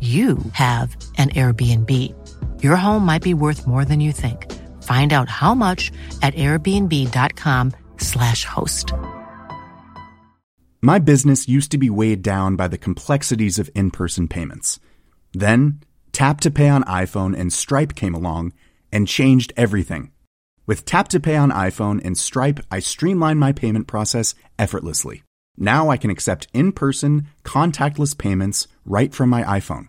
you have an Airbnb. Your home might be worth more than you think. Find out how much at airbnb.com/slash host. My business used to be weighed down by the complexities of in person payments. Then, Tap to Pay on iPhone and Stripe came along and changed everything. With Tap to Pay on iPhone and Stripe, I streamlined my payment process effortlessly. Now I can accept in person, contactless payments right from my iPhone.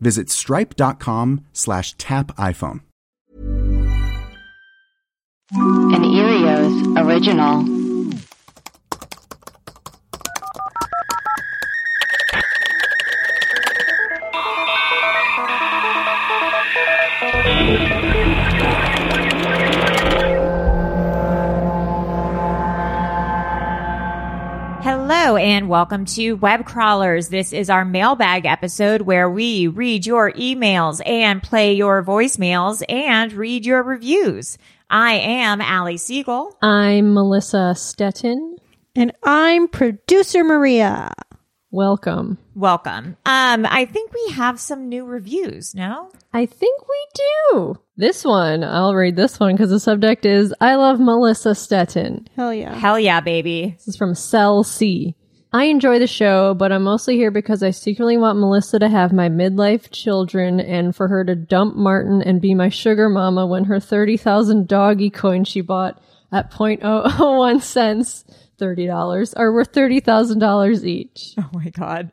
visit stripe.com slash tap iPhone. An Earios original. Hello and welcome to Web Crawlers. This is our mailbag episode where we read your emails and play your voicemails and read your reviews. I am Allie Siegel. I'm Melissa Stetten. And I'm producer Maria. Welcome. Welcome. Um, I think we have some new reviews, no? I think we do. This one, I'll read this one because the subject is I love Melissa Stetten. Hell yeah. Hell yeah, baby. This is from Cell C. I enjoy the show, but I'm mostly here because I secretly want Melissa to have my midlife children and for her to dump Martin and be my sugar mama when her 30,000 doggy coin she bought at 0.001 cents $30 are worth $30,000 each. Oh my God.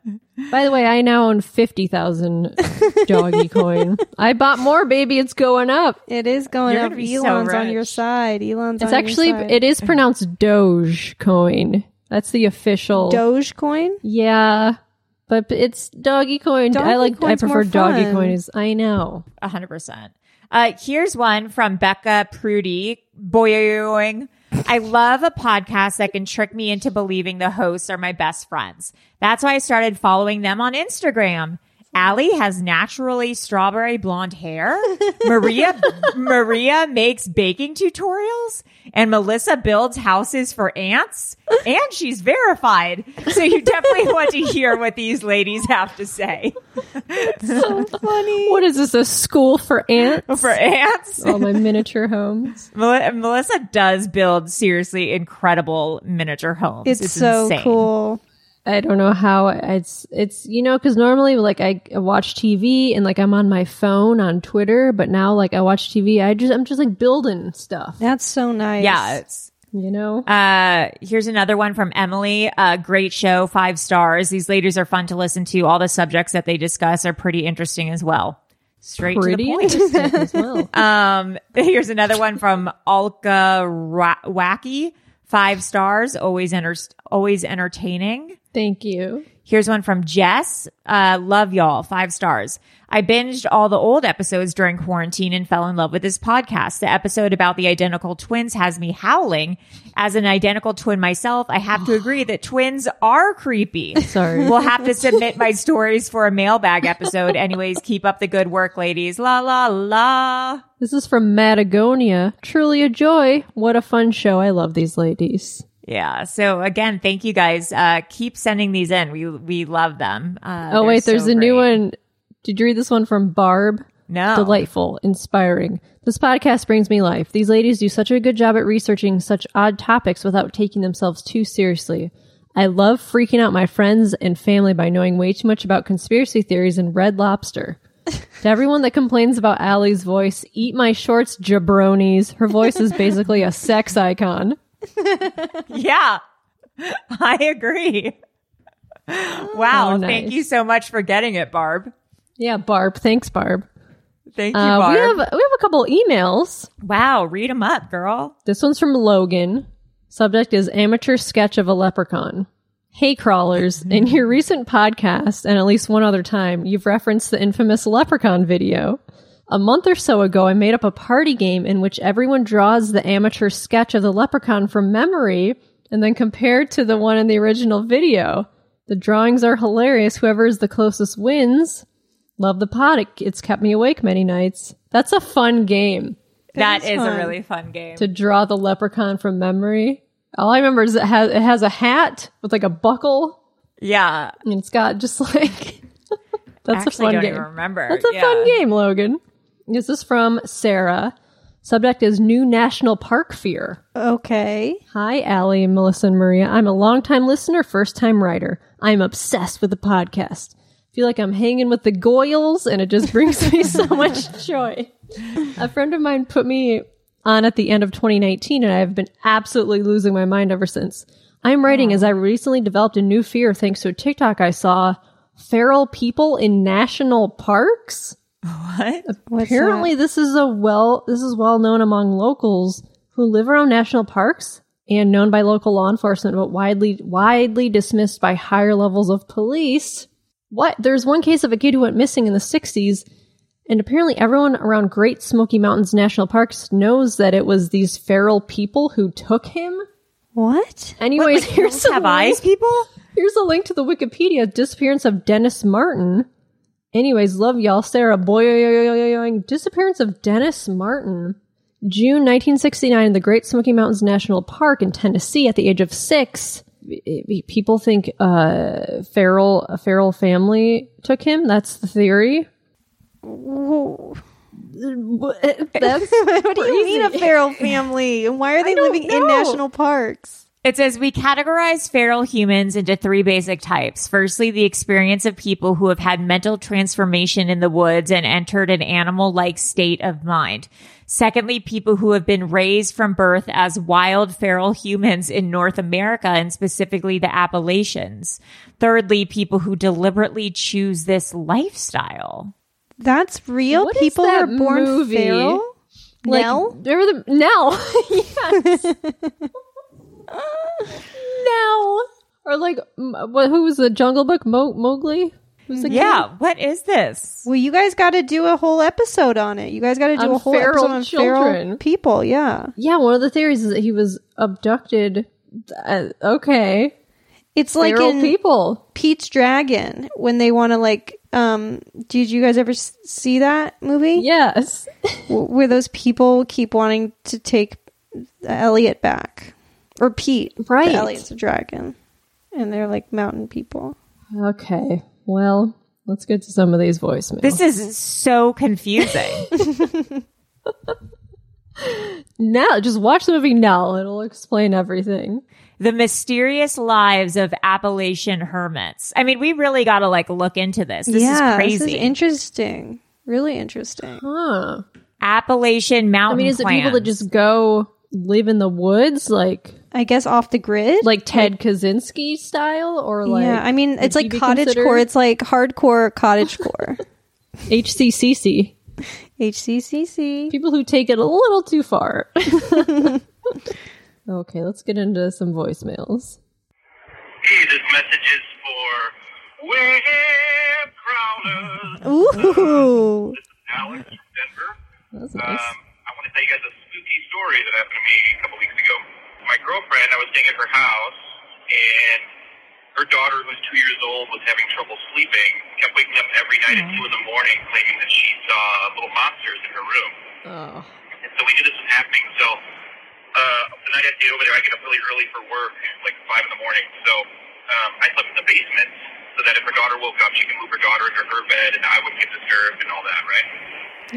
By the way, I now own 50,000 doggy coin. I bought more, baby. It's going up. It is going You're up. gonna so Elon's on your side. Elon's It's on actually, your side. it is actually it is pronounced Doge coin. That's the official. Doge coin. yeah. But it's doggy coin. Doggy I like, I coin's prefer doggy fun. coin. Is I know. A hundred percent. Uh, here's one from Becca Prudy. Boing. I love a podcast that can trick me into believing the hosts are my best friends. That's why I started following them on Instagram. Allie has naturally strawberry blonde hair. Maria Maria makes baking tutorials and Melissa builds houses for ants and she's verified. So you definitely want to hear what these ladies have to say. Funny. What is this? A school for ants? For ants. All my miniature homes. Mel- Melissa does build seriously incredible miniature homes. It's, so insane. cool. I don't know how it's it's you know because normally like I watch TV and like I'm on my phone on Twitter, but now like I watch TV, I just I'm just like building stuff. That's so nice. Yeah. It's, You know, uh, here's another one from Emily. Uh, great show, five stars. These ladies are fun to listen to. All the subjects that they discuss are pretty interesting as well. Straight pretty to the point. interesting as well. Um, here's another one from Alka Ra- Wacky. Five stars. Always enter- always entertaining. Thank you. Here's one from Jess. Uh, love y'all. Five stars. I binged all the old episodes during quarantine and fell in love with this podcast. The episode about the identical twins has me howling. As an identical twin myself, I have to agree that twins are creepy. Sorry. We'll have to submit my stories for a mailbag episode. Anyways, keep up the good work, ladies. La la la. This is from Matagonia. Truly a joy. What a fun show. I love these ladies. Yeah. So again, thank you guys. Uh, keep sending these in. We we love them. Uh, oh, wait, there's so a new one. Did you read this one from Barb? No. Delightful, inspiring. This podcast brings me life. These ladies do such a good job at researching such odd topics without taking themselves too seriously. I love freaking out my friends and family by knowing way too much about conspiracy theories and red lobster. to everyone that complains about Allie's voice, eat my shorts, jabronis. Her voice is basically a sex icon. Yeah. I agree. Wow. Oh, Thank you so much for getting it, Barb. Yeah, Barb. Thanks, Barb. Thank you, Uh, Barb. we have we have a couple emails. wow. Read them up, girl. This one's from Logan. Subject is amateur sketch of a leprechaun. Hey crawlers, in your recent podcast and at least one other time, you've referenced the infamous leprechaun video. A month or so ago, I made up a party game in which everyone draws the amateur sketch of the leprechaun from memory and then compared to the one in the original video. The drawings are hilarious. Whoever is the closest wins. Love the pot. It- It's kept me awake many nights. That's a fun game That is is a really fun game. to draw the leprechaun from memory. All I remember is it has it has a hat with like a buckle, yeah. and it's got just like that's Actually, a fun don't game. even remember. That's a Yeah. fun game, Logan. This is from Sarah. Subject is new national park fear. Okay. Hi, Allie, Melissa, and Maria. I'm a longtime listener, first time writer. I'm obsessed with the podcast. Feel like I'm hanging with the Goyles, and it just brings me so much joy. A friend of mine put me on at the end of 2019, and I've been absolutely losing my mind ever since. I'm writing as I recently developed a new fear thanks to a TikTok I saw. Feral people in national parks? What? What's Apparently, this is a well this is well known among locals who live around national parks and known by local law enforcement, but widely widely dismissed by higher levels of police. What? There's one case of a kid who went missing in the 60s, and apparently everyone around Great Smoky Mountains National Parks knows that it was these feral people who took him. that? What? Anyways, here's a Have link- eyes, people? Here's a link to the Wikipedia disappearance of Dennis Martin. Anyways, love y'all, Sarah. Boy, disappearance of Dennis Martin. June 1969 in the Great Smoky Mountains National Park in Tennessee at the age of six. People think uh, feral, a feral family took him. That's the theory. That's what do you mean a feral family? And why are they living in national parks? It says we categorize feral humans into three basic types. Firstly, the experience of people who have had mental transformation in the woods and entered an animal like state of mind. Secondly, people who have been raised from birth as wild feral humans in North America and specifically the Appalachians. Thirdly, people who deliberately choose this lifestyle. That's real. What is People that are born movie? feral. like, Nell? They were the Nell. yes. Nell. Or like, what? Who was the Jungle Book? Mo- Mowgli. Who's the Yeah. What is this? Well, you guys got to do a whole episode on it. You guys got to do On a whole feral episode on children. feral people. Yeah, Yeah, one of the theories is that he was abducted. Uh, okay, it's like in people. Pete's Dragon when they want to like. Um, did you guys ever s- see that movie? Yes. W- where those people keep wanting to take Elliot back, or Pete. but Right. Elliot's a dragon, and they're like mountain people. Okay. Well, let's get to some of these voicemails. This is so confusing. now, just watch the movie Nell. It'll explain everything. the mysterious lives of Appalachian hermits. I mean, we really got to like look into this. This yeah, is crazy. This is interesting. Really interesting. Huh. Appalachian mountain. I mean, is it people that just go live in the woods, like I guess off the grid. like Ted Kaczynski style, or like yeah, I mean, it's like cottage considered core. It's like hardcore cottage core. HCCC. HCCC. People who take it a little too far. okay, let's get into some voicemails. Hey, this message is for web crawlers. Ooh. This is Alex from Denver. That's nice. Um, I want to tell you guys a spooky story that happened to me a couple weeks ago. My girlfriend, I was staying at her house, and her daughter, who's two years old, was having trouble sleeping, kept waking up every night at two in the morning, claiming that she saw little monsters in her room. oh. And so we knew this was happening. So uh, the night I stayed over there, I get up really early for work, like five in the morning. So um, I slept in the basement so that if her daughter woke up, she can move her daughter into her bed, and I wouldn't get disturbed and all that, right?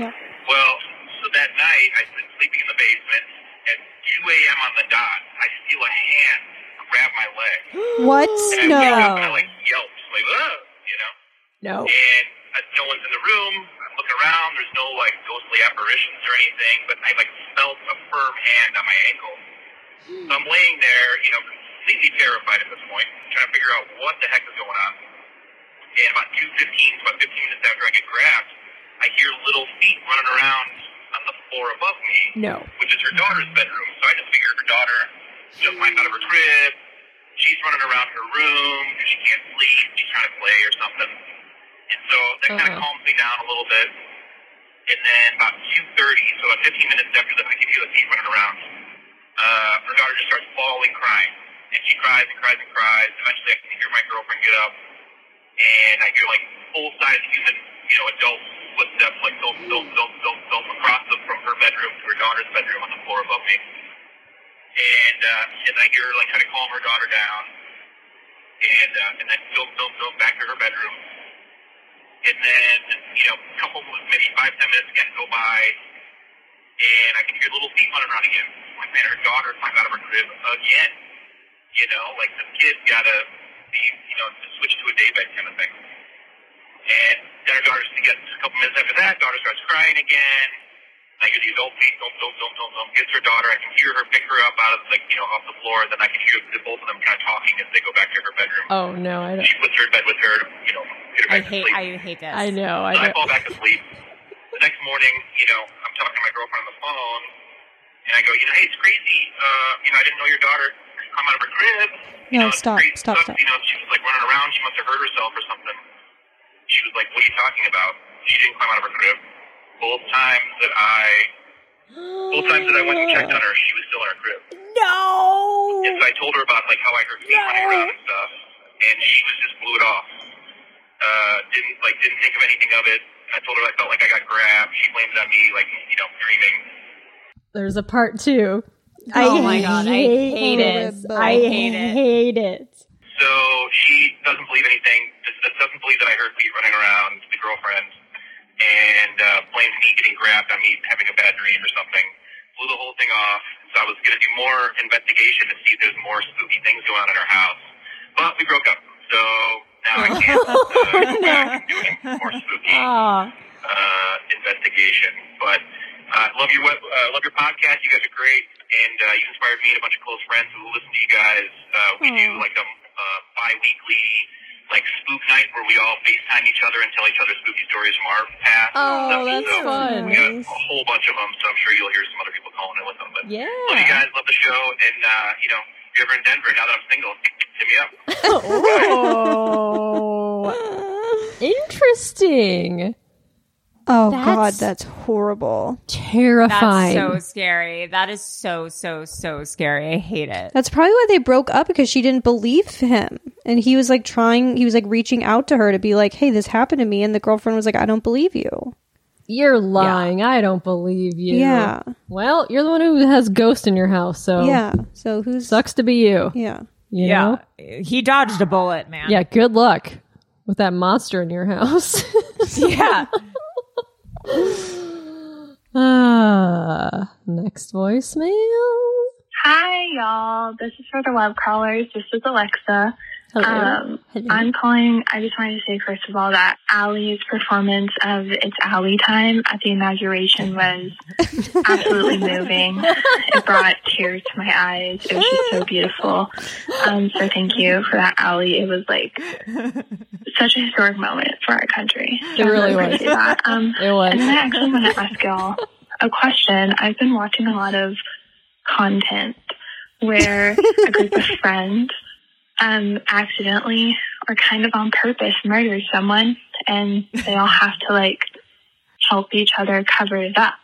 Yeah. Well, so that night I've been sleeping in the basement. At 2 a.m. on the dot, I feel a hand grab my leg, What? and I wake up and I like yelp, like, Ugh, you know. No. And uh, no one's in the room. I'm looking around. There's no like ghostly apparitions or anything, but I like felt a firm hand on my ankle. So I'm laying there, you know, completely terrified at this point, trying to figure out what the heck is going on. And about 2.15, so about 15 minutes after I get grabbed, I hear little feet running around on the floor above me No. which is her daughter's bedroom. So I just figured her daughter just climbed out of her crib. She's running around her room. She can't sleep. She's trying to play or something. And so that kind of calms me down a little bit. And then about 2.30, so about 15 minutes after that, I can hear the feet running around. Uh, her daughter just starts bawling, crying. And she cries and cries and cries. Eventually I can hear my girlfriend get up. And I hear like full-size human, you know, footsteps like thump, thump, thump, thump, thump across the, from her bedroom to her daughter's bedroom on the floor above me. And, uh, and I hear her like try to calm her daughter down. And, uh, and then thump, thump, thump back to her bedroom. And then, you know, a couple, maybe five, ten minutes again go by. And I can hear little feet running around again. Like, man, her daughter climbed out of her crib again. You know, like the kid gotta you know, switch to a daybed kind of thing. And then her daughter gets a couple minutes after that, daughter starts crying again. I hear the adult feet, don't, don't, don't, don't, don't, gets her daughter. I can hear her pick her up out of like, you know, off the floor. Then I can hear the, both of them kind of talking as they go back to her bedroom. Oh no. I don't. She puts her in bed with her, you know, get her I back to hate sleep. I hate this. I know. I So I fall back to sleep. The next morning, you know, I'm talking to my girlfriend on the phone, and I go, you know, hey, it's crazy. Uh, you know, I didn't know your daughter come out of her crib. You No, know, it's stop, crazy stop, stuff. stop. You know, she was like running around. She must have hurt herself or something. She was like, what are you talking about? She didn't climb out of her crib. Both times that I, both times that I went and checked on her, she was still in her crib. No. And so I told her about like how I heard feet running around and stuff, and she was just blew it off. Uh, didn't like didn't think of anything of it. I told her I felt like I got grabbed. She blamed it on me, like you know, dreaming. There's a part two. Oh my God, I hate it. I hate it. hate it. So she doesn't believe anything. Just doesn't believe that I heard feet running around the girlfriend, and uh, blames me getting grabbed on me having a bad dream or something. Blew the whole thing off. So I was going to do more investigation to see if there's more spooky things going on in our house. But we broke up. So now I can't uh, go back and do any more spooky uh, investigation. But uh, love your web, uh, love your podcast. You guys are great, and uh, you inspired me and a bunch of close friends who listen to you guys. Uh, we do like a uh, bi-weekly like spook night where we all FaceTime each other and tell each other spooky stories from our past. and Oh, stuff. that's so fun. We got a whole bunch of them, so I'm sure you'll hear some other people calling in with them. But Yeah. love you guys, love the show, and uh, you know, if you're ever in Denver now that I'm single, hit me up. Oh. Interesting. Oh That's- God, that's horrible. Terrifying. That's Terrifying. so scary. That is so so so scary. I hate it. That's probably why they broke up because she didn't believe him, and he was like trying. He was like reaching out to her to be like, "Hey, this happened to me," and the girlfriend was like, "I don't believe you." You're lying. I don't believe you. Yeah. Well, you're the one who has ghost in your house, so Yeah. So who's sucks to be you. Yeah. you Yeah, know? he dodged a bullet, man. Yeah, good luck with that monster in your house. yeah. ah, next voicemail. Hi, y'all. This is for the web crawlers. This is Alexa. Hello. Um, Hello. I'm calling. I just wanted to say, first of all, that Allie's performance of It's Allie Time at the inauguration was absolutely moving. It brought tears to my eyes. It was just so beautiful. Um, so thank you for that, Allie. It was like such a historic moment for our country. So It really was. That. Um, It was. and then I actually want to ask y'all a question. I've been watching a lot of content where a group of friends um, accidentally or kind of on purpose murders someone and they all have to like help each other cover it up.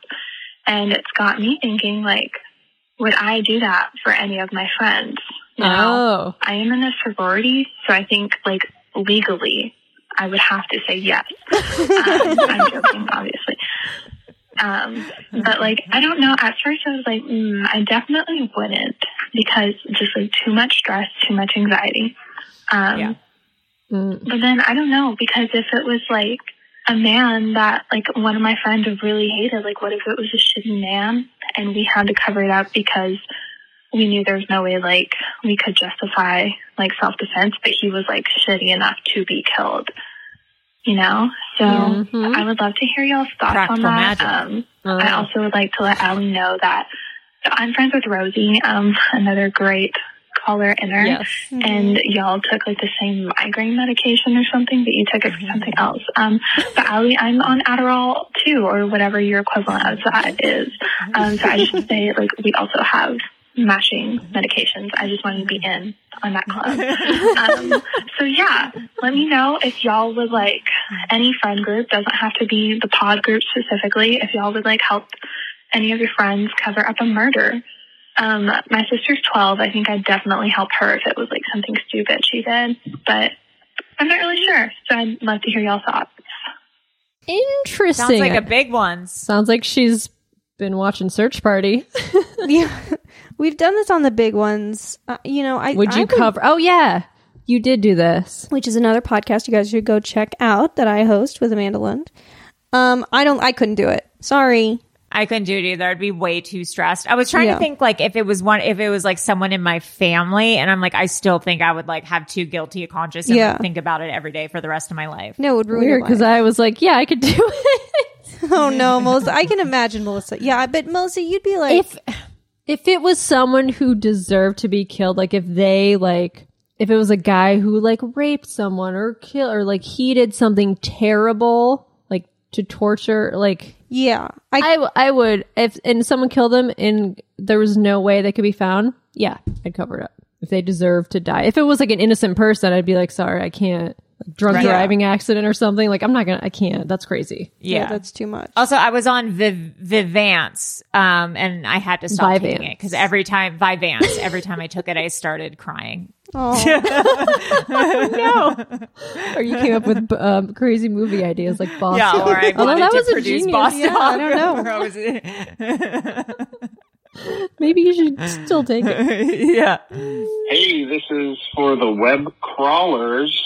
And it's got me thinking like, would I do that for any of my friends? Now, Oh. I am in a sorority, so I think like legally I would have to say yes. Um, I'm joking, obviously. Um, but like, I don't know. At first, I was like, mm, I definitely wouldn't because just like too much stress, too much anxiety. Um, Yeah. Mm. but then I don't know because if it was like a man that like one of my friends really hated, like what if it was a shitty man and we had to cover it up because we knew there was no way like we could justify like self defense, but he was like shitty enough to be killed. You know? So Mhm. I would love to hear y'all's thoughts Practical on that. magic. Um Oh. I also would like to let Allie know that so I'm friends with Rosie, um, another great caller inner Yes. and y'all took like the same migraine medication or something, but you took it for something else. Um, but Allie, I'm on Adderall too, or whatever your equivalent of that is. Um, so I should say like we also have matching medications. I just wanted to be in on that club. Um, so yeah, let me know if y'all would like any friend group doesn't have to be the pod group specifically. If y'all would like help any of your friends cover up a murder. Um, my sister's 12. I think I'd definitely help her if it was like something stupid she did, but I'm not really sure. So I'd love to hear y'all thoughts. Interesting. Sounds like a big one. Sounds like she's been watching Search Party. yeah, we've done this on the big ones. Uh, you know, I Would I you cover? Oh yeah, you did do this. which is another podcast you guys should go check out that I host with Amanda Lund. Um, I don't. I couldn't do it. Sorry. I couldn't do it either. I'd be way too stressed. I was trying Yeah. to think like if it was one, if it was like someone in my family, and I'm like, I still think I would like have too guilty a conscience and Yeah. like, think about it every day for the rest of my life. No, it would ruin Weird your because. I was like, yeah, I could do it. oh no, Melissa. I can imagine Melissa. Yeah, but Melissa, you'd be like, if if it was someone who deserved to be killed, like if they like if it was a guy who like raped someone or kill or like he did something terrible, like to torture, like yeah, I I would if and someone killed them and there was no way they could be found. Yeah, I'd cover it up if they deserve to die. If it was like an innocent person, I'd be like, sorry, I can't. Drunk Right. driving accident or something. Like I'm not gonna. I can't. That's crazy. yeah. Yeah. that's too much. Also, I was on Viv- Vyvanse, um, and I had to stop Vyvanse. taking it because every time Vyvanse, every time I took it, I started crying. Oh, Or you came up with um, crazy movie ideas like Boss. Yeah, Dog. or I Although wanted that to was a produce genius. Boston. Yeah, I don't know. Or I was- Maybe you should still take it. yeah. Hey, this is for the web crawlers.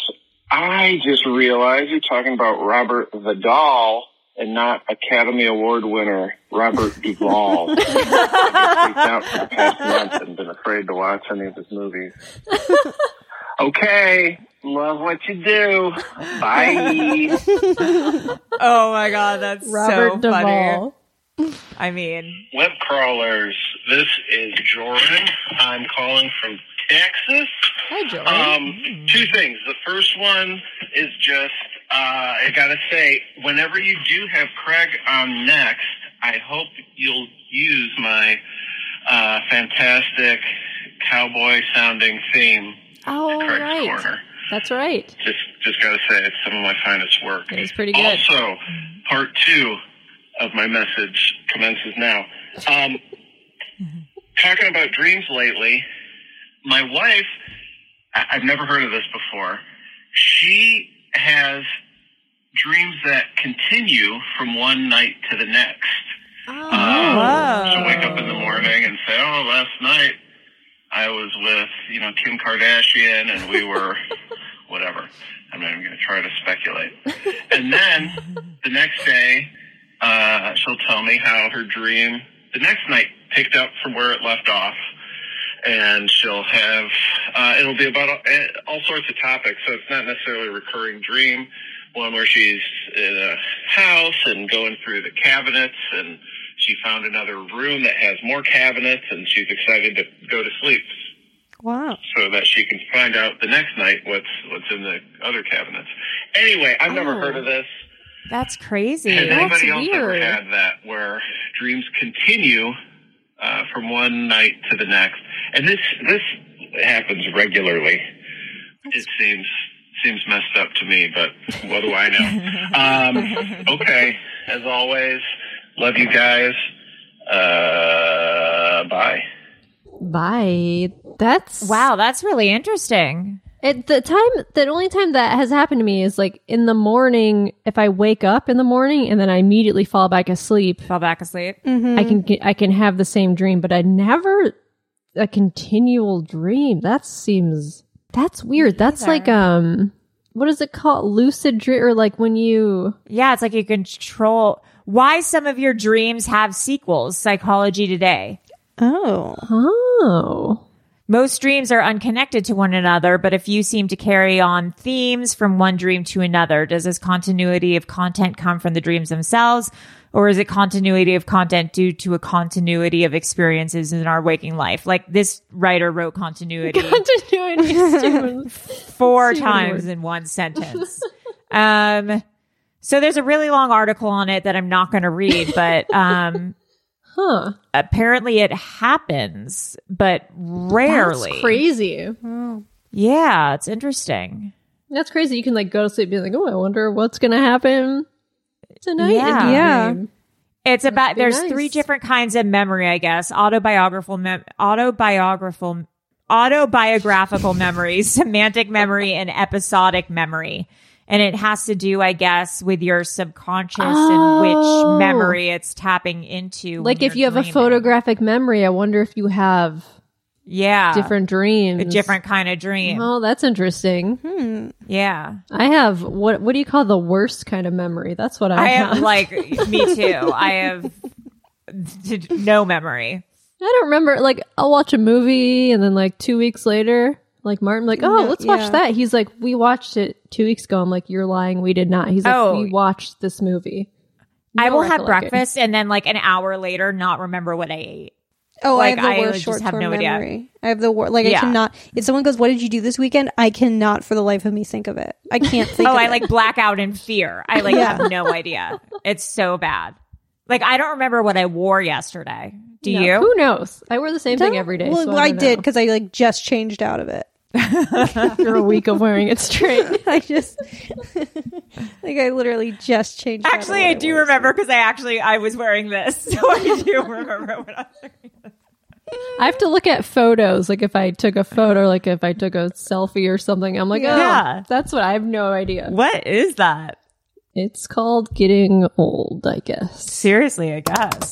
I just realized you're talking about Robert Vidal and not Academy Award winner Robert Duvall. I've been out for the past month and been afraid to watch any of his movies. Okay, love what you do. Bye. Oh my god, that's Robert so funny. I mean, Web crawlers, this is Jordan. I'm calling from Texas. Hi, Jordan. Um, two things. The first one is just, uh, I gotta say, whenever you do have Craig on next, I hope you'll use my, uh, fantastic cowboy sounding theme. oh, right. Corner. That's right. Just, just gotta say, it's some of my finest work. It was pretty good. Also, part two of my message commences now. Um, talking about dreams lately, my wife, I- I've never heard of this before. She has dreams that continue from one night to the next. Oh. Um, she'll wake up in the morning and say, "Oh, last night I was with you know Kim Kardashian and we were whatever." I'm not even going to try to speculate. And then the next day, uh, she'll tell me how her dream the next night picked up from where it left off. And she'll have, uh, it'll be about all, eh, all sorts of topics. So it's not necessarily a recurring dream. One where she's in a house and going through the cabinets and she found another room that has more cabinets and she's excited to go to sleep wow. so that she can find out the next night what's what's in the other cabinets. Anyway, I've never Oh. heard of this. that's crazy. Has That's anybody else ever had that where dreams continue uh, from one night to the next? And this this happens regularly. it seems seems messed up to me, but what do I know? um, okay, as always, love you guys. Uh, bye. Bye. That's Wow, that's really interesting. At the time, the only time that has happened to me is like in the morning. If I wake up in the morning and then I immediately fall back asleep, Fall back asleep. I can get, I can have the same dream, but I never a continual dream. That seems that's weird. That's like um, what is it called? Lucid dream, or like when you Yeah, it's like you control why some of your dreams have sequels. Psychology Today. Oh. oh Most dreams are unconnected to one another, but if you seem to carry on themes from one dream to another, does this continuity of content come from the dreams themselves? Or is it continuity of content due to a continuity of experiences in our waking life? Like this writer wrote continuity continuity. four times in one sentence. um, so there's a really long article on it that I'm not going to read, but um, huh? apparently it happens, but rarely. That's crazy. Yeah, it's interesting. That's crazy. You can like go to sleep being like, oh, I wonder what's gonna happen tonight. Yeah. in the Yeah. dream. It's about there's nice. three different kinds of memory, I guess. Autobiographical mem- autobiographical autobiographical memory, semantic memory, and episodic memory. And it has to do, I guess, with your subconscious and Oh. which memory it's tapping into. Like if you're you have a photographic memory, I wonder if you have yeah, different dreams. a different kind of dream. Oh, that's interesting. Hmm. yeah, I have what? What do you call the worst kind of memory? That's what I, I have like me too. I have no memory. I don't remember. Like I'll watch a movie and then like two weeks later, like Martin, like, oh, let's watch yeah. that. He's like, we watched it two weeks ago. I'm like, you're lying. We did not. He's like, Oh. we watched this movie. I will have breakfast and then like an hour later not remember what I ate. Oh, Like, I have the worst just short have term no idea. I have the worst. Like I cannot. If someone goes, "What did you do this weekend?" I cannot, for the life of me, think of it. I can't think. Oh, of I it. like black out in fear. I like Yeah. have no idea. It's so bad. Like I don't remember what I wore yesterday. Do No, you? Who knows? I wear the same thing every day. Well, so I, I, did because I like just changed out of it. After a week of wearing it straight. I just like I literally just changed. Actually, what I do wore. remember because I actually I was wearing this, so I do remember what I was wearing. I have to look at photos. Like if I took a photo, like if I took a selfie or something, I'm like, oh, Yeah. oh, that's what I have no idea. What is that? It's called getting old, I guess. Seriously, I guess.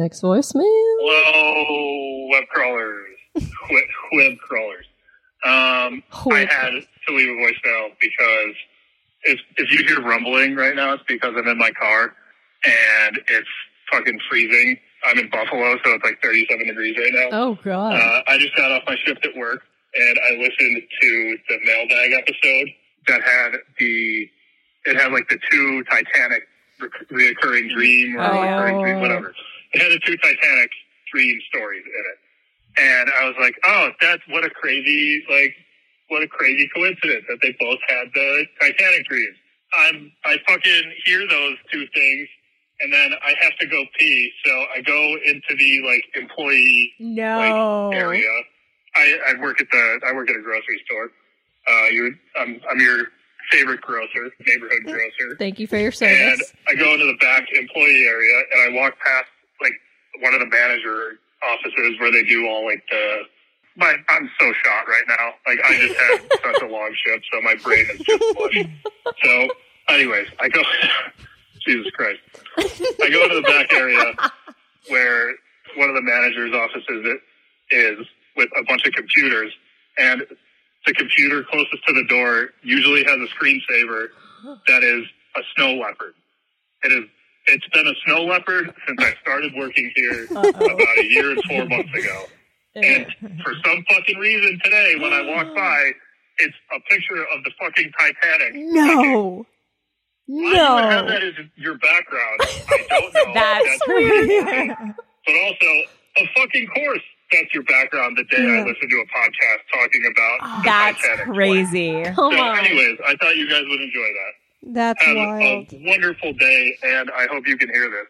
Next voicemail. Hello, web crawlers, web, web crawlers. Um, I had to leave a voicemail because if if you hear rumbling right now, it's because I'm in my car and it's fucking freezing. I'm in Buffalo, so it's like 37 degrees right now. Oh god. Uh, I just got off my shift at work and I listened to the mailbag episode that had the it had like the two Titanic rec- reoccurring dream or Oh. recurring dream, whatever. It had the two Titanic dream stories in it, and I was like, oh, that's what a crazy like what a crazy coincidence that they both had the Titanic dreams. I'm I fucking hear those two things. And then I have to go pee, so I go into the like employee No. like, area. I, I work at the I work at a grocery store. Uh, you, I'm, I'm your favorite grocer, neighborhood grocer. Thank you for your And service. I go into the back employee area, and I walk past like one of the manager offices where they do all like the. My, I'm so shot right now. Like I just had such a long shift, so my brain is just mush. So, anyways, I go. Jesus Christ! I go to the back area where one of the manager's offices is with a bunch of computers, and the computer closest to the door usually has a screensaver that is a snow leopard. It is. It's been a snow leopard since I started working here about a year and four months ago. And for some fucking reason today, when I walk by, it's a picture of the fucking Titanic. No. Why you would have that as your background, I don't know. That's crazy. But also, of fucking course, that's your background the day I listened to a podcast talking about the That's Titanic. crazy. So, anyways, I thought you guys would enjoy that. That's Have wild. a wonderful day, and I hope you can hear this.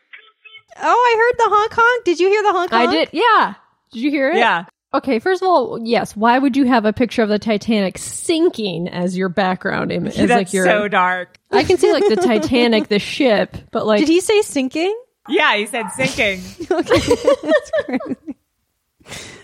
Oh, I heard the honk honk. Did you hear the honk honk? I did. Yeah. Did you hear it? Yeah. Okay, first of all, yes. Why would you have a picture of the Titanic sinking as your background image? As That's like your, so dark. I can see like the Titanic, the ship, but like Did he say sinking? Yeah, he said sinking. Okay, that's crazy.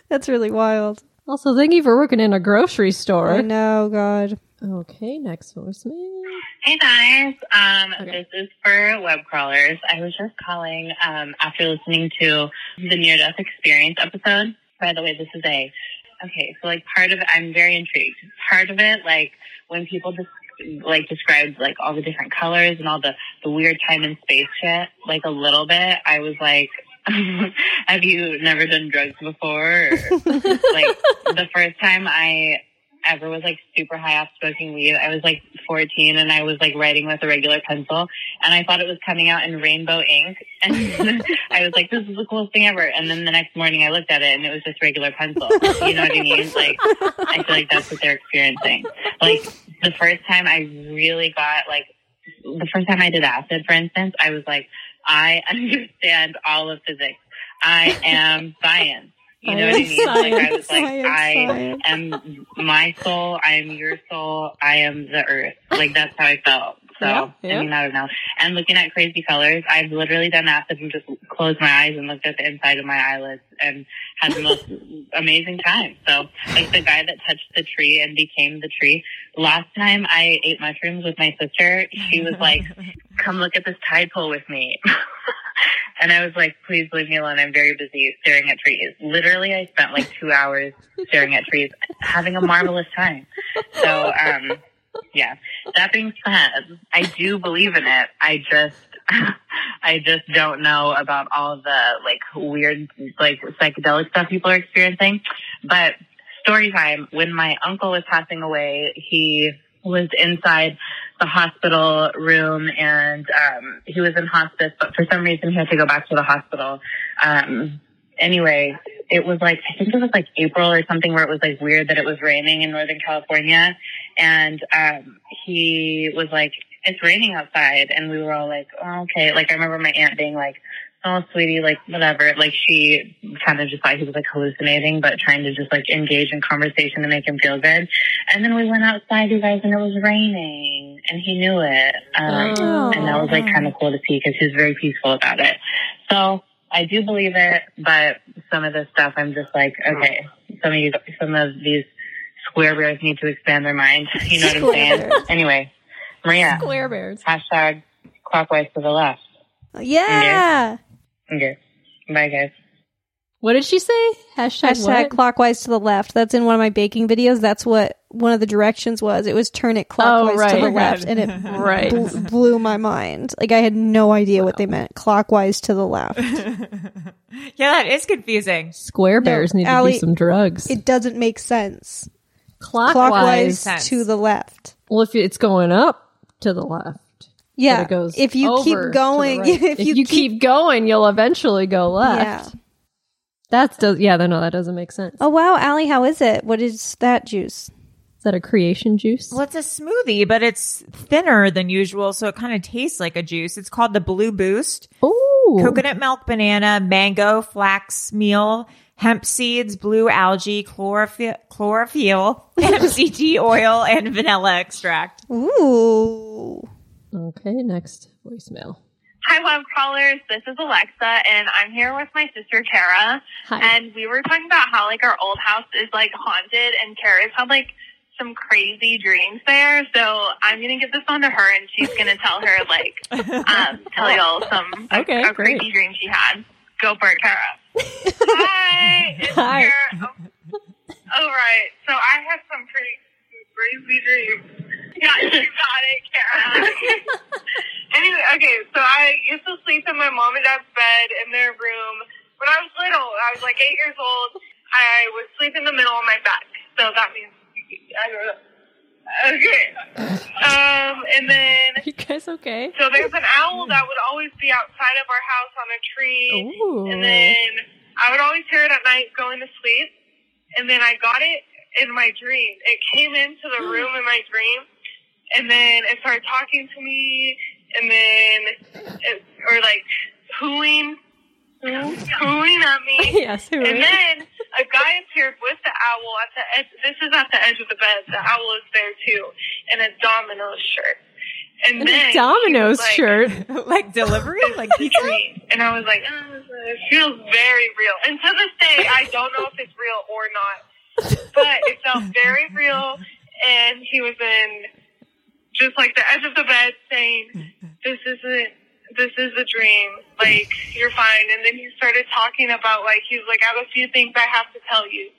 That's really wild. Also, thank you for working in a grocery store. I know, God. Okay, next voicemail. Hey guys, um, this is for web crawlers. I was just calling um, after listening to the near death experience episode. By the way, this is a okay. So like part of it, I'm very intrigued. Part of it, like when people just like described like all the different colors and all the the weird time and space shit, like a little bit, I was like. Have you never done drugs before? Or, like the first time I ever was like super high off smoking weed. I was like 14 and I was like writing with a regular pencil and I thought it was coming out in rainbow ink. And I was like, this is the coolest thing ever. And then the next morning I looked at it and it was just regular pencil. You know what I mean? Like, I feel like that's what they're experiencing. Like the first time I really got like, the first time I did acid, for instance, I was like, I understand all of physics. I am science. You know what I mean? Like I was like, Science, I science. am my soul. I am your soul. I am the earth. Like that's how I felt. So Yeah, yeah. I mean, I don't know. And looking at crazy colors, I've literally done acid and just closed my eyes and looked at the inside of my eyelids and had the most amazing time. So like the guy that touched the tree and became the tree. Last time I ate mushrooms with my sister, she was like, "Come look at this tide pool with me." And I was like, please leave me alone. I'm very busy staring at trees. Literally, I spent like two hours staring at trees, having a marvelous time. So, um, yeah. That being said, I do believe in it. I just, I just don't know about all the like weird, like psychedelic stuff people are experiencing. But story time, when my uncle was passing away, he was inside the hospital room and um he was in hospice but for some reason he had to go back to the hospital. Um anyway it was like i think it was like april or something where it was like weird that it was raining in northern california. And um he was like it's raining outside. And we were all like oh, okay. Like i remember my aunt being like oh sweetie like whatever like she kind of just thought he was like hallucinating but trying to just like engage in conversation to make him feel good and then we went outside you guys and it was raining and he knew it um Oh. and that was like kind of cool to see because he was very peaceful about it so i do believe it but some of this stuff i'm just like okay some of you some of these square bears need to expand their mind. You know what I'm saying? Anyway, Maria, Square bears. hashtag clockwise to the left. Yeah. Okay. Bye, guys. What did she say? Hashtag, Hashtag what? clockwise to the left. That's in one of my baking videos. That's what one of the directions was. It was turn it oh, clockwise right. to the Oh, left, and it Right. bl- blew my mind. Like I had no idea what they meant. Clockwise to the left. Yeah, that is confusing. Square bears need to Allie, do some drugs. It doesn't make sense. clockwise. Clockwise Sense. to the left. Well, if it's going up to the left. Yeah. it goes if you over keep going, right. if, you, keep, going, you'll eventually go left. yeah. That's does yeah, no, that doesn't make sense. Oh wow, Allie, how is it? What is that juice? Is that a creation juice? Well, it's a smoothie, but it's thinner than usual, so it kind of tastes like a juice. It's called the Blue Boost. Ooh. Coconut milk, banana, mango, flax meal, hemp seeds, blue algae, chlorophyll, chlorophyll, MCT oil, and vanilla extract. Ooh. Okay, next voicemail. Hi, web crawlers. This is Alexa, and I'm here with my sister Kara. Hi. And we were talking about how like our old house is like haunted, and Kara's had like some crazy dreams there. So I'm gonna give this on to her, and she's gonna tell her like um, tell y'all some Okay, a great. crazy dream she had. Go for it, Kara. Hi, Hi. Oh, all right. So I had some pretty crazy dreams. Yeah, you got it, Kara. Anyway, okay, so I used to sleep in my mom and dad's bed in their room when I was little. I was like eight years old. I would sleep in the middle of my back. So that means, I don't know. Okay. Um, and then, you guys okay? so there's an owl that would always be outside of our house on a tree. Ooh. And then I would always hear it at night going to sleep. And then I got it in my dream. It came into the room in my dream. And then it started talking to me. And then, it, or like hooing, hooing at me. yes, who And then a guy appeared with the owl at the edge. This is at the edge of the bed. The owl is there too, in a Domino's shirt. And then a Domino's like, shirt. like delivery? Like pizza? And I was like, oh, it feels very real. And to this day, I don't know if it's real or not. But it felt very real. And he was in just like the edge of the bed saying, mm, mm. this isn't, this is a dream. Like, you're fine. And then he started talking about, like, he was like, I have a few things I have to tell you.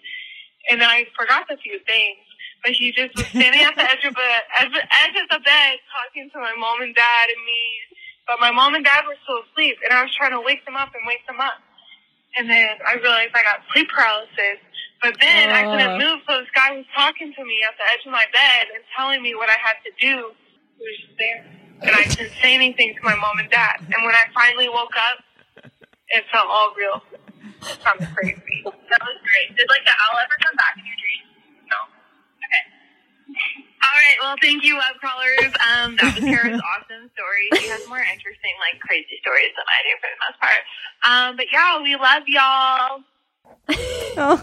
And I forgot the few things. But he just was standing at the edge of the edge of the bed talking to my mom and dad and me. But my mom and dad were still asleep, and I was trying to wake them up and wake them up. And then I realized I got sleep paralysis. But then I couldn't Oh. move, so this guy was talking to me at the edge of my bed and telling me what I had to do. He was just there. And I couldn't say anything to my mom and dad. And when I finally woke up, it felt all real. Sounds crazy. That was great. Did like the owl ever come back in your dreams? No. Okay. All right. Well, thank you, web crawlers. Um, that was Kara's awesome story. She has more interesting, like, crazy stories than I do for the most part. Um, but yeah, we love y'all.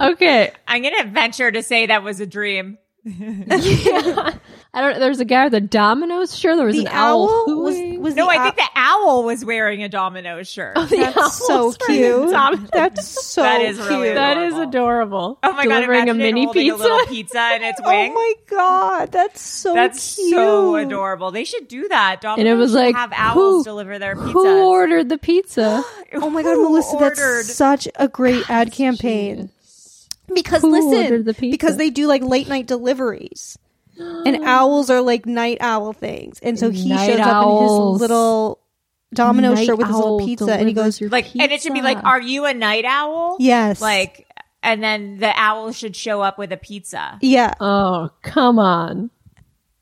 Okay. I'm going to venture to say that was a dream. yeah. I don't there's a guy with a Domino's shirt. There was The an owl. owl was hooting. Was No, the I owl- think the owl was wearing a Domino's shirt. Oh, the That's so cute. That's so That is cute. really That is adorable. adorable. Oh my Delivering god! a mini pizza. a little pizza in its wing. Oh my god, that's so That's cute. so adorable. They should do that. Domino's and it was like have owls who, deliver their pizza. Who ordered the pizza? Oh my god, Who Melissa, ordered? that's such a great ad campaign. Because Who listen, the because they do like late night deliveries, and owls are like night owl things, and so he Night shows up in owls. his little Domino Night shirt with his little pizza, and he delivers goes, your like, and it should be like, pizza. "Are you a night owl?" "Yes, Like, and then the owl should show up with a pizza. yeah." Oh, come on.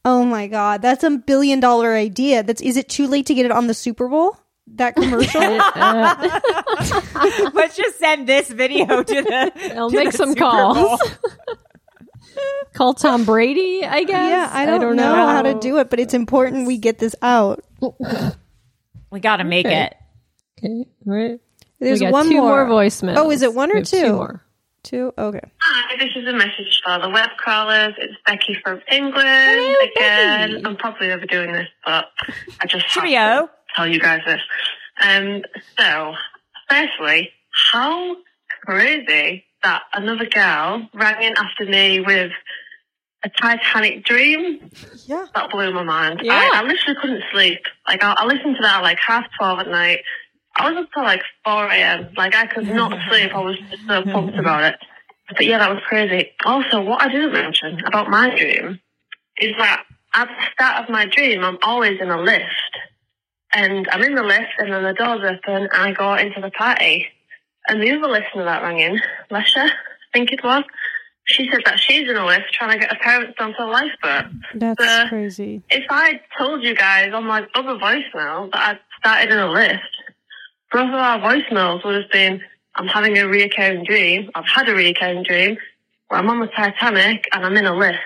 Oh my god, that's a billion dollar idea. That's is it too late to get it on the Super Bowl? That commercial? Let's just send this video to the. I'll to make the some Super calls. Bowl. Call Tom Brady, I guess. yeah, I don't, know, how to do it, but it's important we get this out. We got to make Okay. it. Okay, right. There's we got one two more. more voicemails. Oh, is it one or We two? Two more. Two? Okay. Hi, this is a message for the web crawlers. It's Becky from England Hello, again. Becky. I'm probably overdoing this, but I just have to tell you guys this. Um, so, firstly, how crazy that another girl rang in after me with a Titanic dream. Yeah. That blew my mind. Yeah. I, I literally couldn't sleep. Like, I, I listened to that at like half 12 at night. I was up till like 4 a.m. Like, I could not sleep. I was just so pumped about it. But yeah, that was crazy. Also, what I didn't mention about my dream is that at the start of my dream, I'm always in a lift. And I'm in the lift, and then the door's open, and I go into the party. And the other listener that rang in, Lesha, I think it was, she said that she's in a lift trying to get her parents onto a lifeboat. That's So, crazy. If I told you guys on my other voicemail that I'd started in a lift, both of our voicemails would have been, I'm having a reoccurring dream, I've had a reoccurring dream, where I'm on the Titanic and I'm in a lift.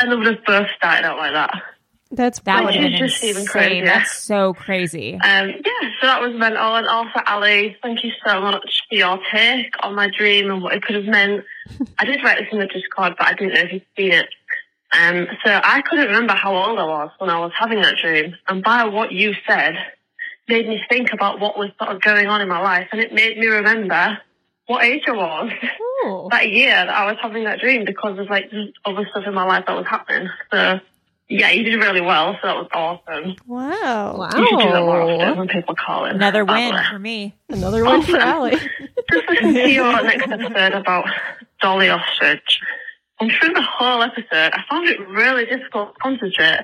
And they would have both started out like that. That's That would have been just even insane. crazier. That's so crazy. Um, yeah, so that was mental. And also, Allie, thank you so much for your take on my dream and what it could have meant. I did write this in the Discord, but I didn't know if you'd seen it. Um, so I couldn't remember how old I was when I was having that dream. And by what you said, made me think about what was sort of going on in my life. And it made me remember what age I was that year that I was having that dream because of like just other stuff in my life that was happening. So yeah, you did really well. So that was awesome. Wow. Wow. You should do that more often when people call in. Another by win for me. Another one for Allie. Just listen to your next episode about Dolly Oesterreich. And through the whole episode, I found it really difficult to concentrate.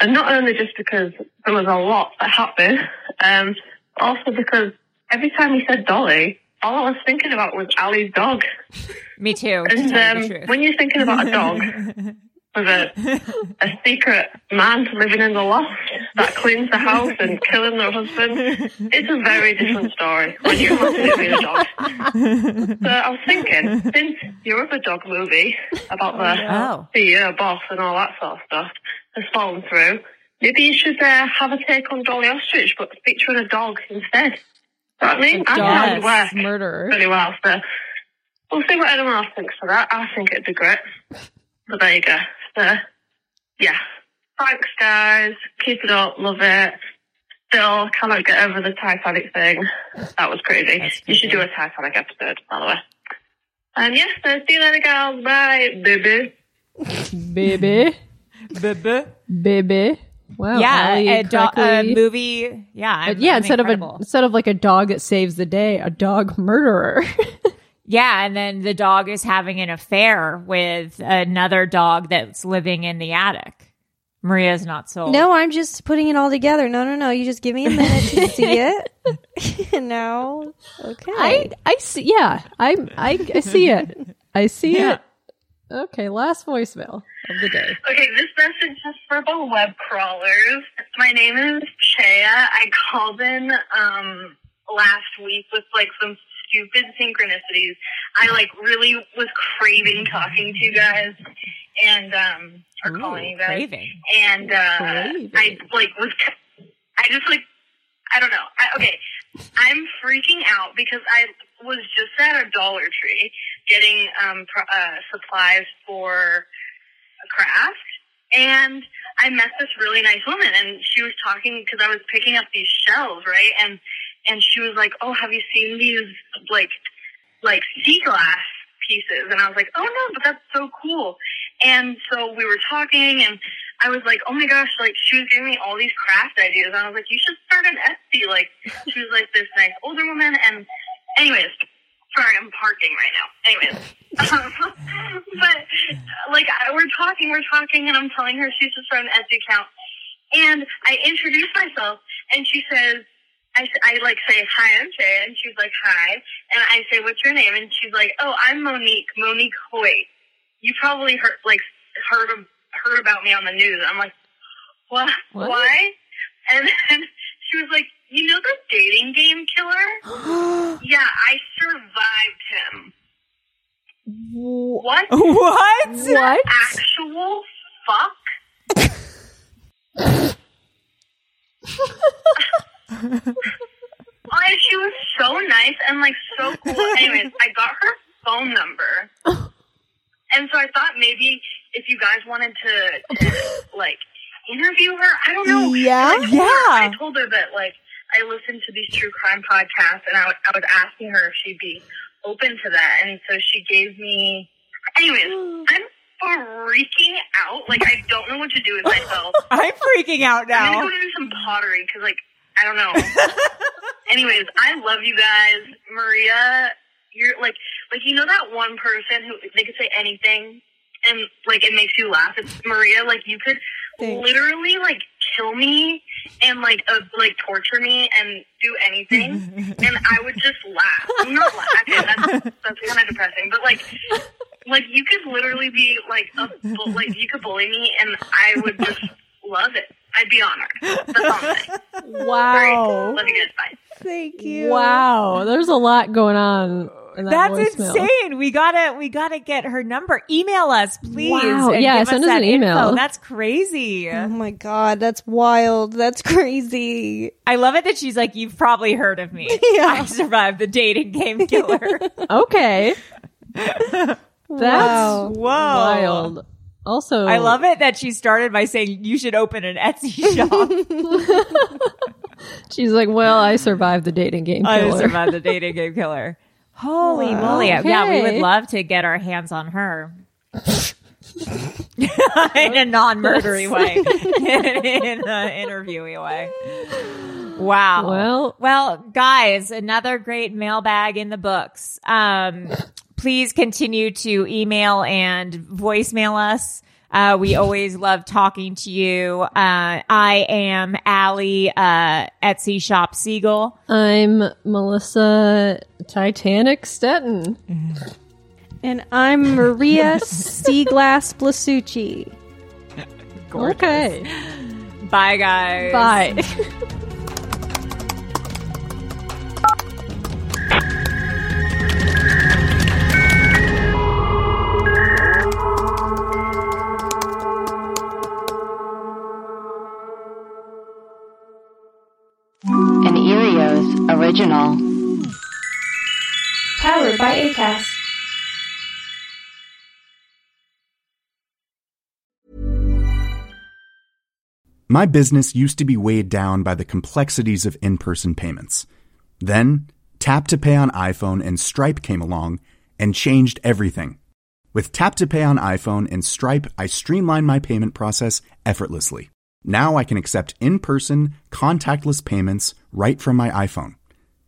And not only just because there was a lot that happened, um, but also because every time he said Dolly, all I was thinking about was Allie's dog. Me too. And tell you the um, when you're thinking about a dog with a, a secret man living in the loft that cleans the house and killing their husband, it's a very different story when you imagine it being a dog. So I was thinking, since your other dog movie about the Oh. CEO boss and all that sort of stuff has fallen through, maybe you should uh, have a take on Dolly Oesterreich, but featuring a dog instead. You know what I mean? I think that would work murderer. really well. So we'll see what anyone else thinks for that. I think it'd be great. But there you go. So yeah. Thanks guys. Keep it up. Love it. Still cannot get over the Titanic thing. That was crazy. You should do a Titanic episode, by the way. Um, yeah, so see you later, girls. Bye, baby. Baby. Baby. Baby. Wow. yeah, Allie a, do- a movie. Yeah, I'm, yeah, I'm instead incredible. of a instead of like a dog that saves the day, a dog murderer. Yeah, and then the dog is having an affair with another dog that's living in the attic. Maria's not sold. No, I'm just putting it all together. No, no, no. You just give me a minute to see it. and now, okay. I I see. Yeah, I I, I see it. I see Yeah. it. Okay, last voicemail of the day. Okay, this message is for the web crawlers. My name is Shea. I called in um last week with like some stupid synchronicities. I like really was craving talking to you guys and um or Ooh, calling you guys. craving. And uh Craving. I like was I just like I don't know. I, okay, I'm freaking out because I was just at a Dollar Tree getting um, pro- uh, supplies for a craft, and I met this really nice woman, and she was talking because I was picking up these shells, right? And and she was like, "Oh, have you seen these like like sea glass pieces?" And I was like, "Oh no, but that's so cool." And so we were talking, and I was like, "Oh my gosh!" Like she was giving me all these craft ideas, and I was like, "You should start an Etsy." Like she was like this nice older woman, and anyways, sorry, I'm parking right now. Anyways, um, but like I, we're talking, we're talking, and I'm telling her she's just starting an Etsy account, and I introduce myself, and she says. I, I like say hi, I'm Shay, and she's like hi, and I say what's your name, and she's like, oh, I'm Monique, Monique Hoyt. You probably heard like heard heard about me on the news. I'm like, what? What? Why? And then she was like, you know the dating game killer? yeah, I survived him. What? What? What? Actual fuck? Oh, she was so nice and like so cool. Anyways, I got her phone number. And so I thought maybe if you guys wanted to, to like interview her, I don't know. Yeah? I told her- Yeah. I told her that like I listened to these true crime podcasts and I, w- I was asking her if she'd be open to that. And so she gave me. Anyways, I'm freaking out. Like I don't know what to do with myself. I'm freaking out now. I'm gonna go do some pottery because, like, I don't know. Anyways, I love you guys, Maria. You're like, like you know that one person who they could say anything and like it makes you laugh. It's Maria. Like you could Thanks. literally like kill me and like uh, like torture me and do anything, and I would just laugh. I'm not laughing. That's that's kind of depressing, but like. Like you could literally be like a like you could bully me and I would just love it. I'd be honored. That's all I'm saying. Wow. Love you guys. Bye. Thank you. Wow. There's a lot going on that That's voicemail. insane. We gotta we gotta get her number. Email us, please. Wow. and Yeah, give send us us an that email. info. That's crazy. Oh my god, that's wild. That's crazy. I love it that she's like, You've probably heard of me. Yeah. I survived the dating game killer. Okay. That's Wow. Whoa. wild. Also, I love it that she started by saying you should open an Etsy shop. She's like, well, I survived the dating game Killer. I survived the dating game killer. Holy Wow. moly. Yeah, we would love to get our hands on her. in a non-murdery way, in an interviewy way. Wow. Well- well, guys, another great mailbag in the books. Um, please continue to email and voicemail us. Uh, we always love talking to you. Uh, I am Allie, uh, Etsy Shop Siegel. I'm Melissa Titanic Stetten. And I'm Maria Seaglass Blasucci. Gorgeous. Okay. Bye, guys. Bye. original. Powered by ACAST. My business used to be weighed down by the complexities of in person payments. Then, Tap to Pay on iPhone and Stripe came along and changed everything. With Tap to Pay on iPhone and Stripe, I streamlined my payment process effortlessly. Now I can accept in person, contactless payments right from my iPhone.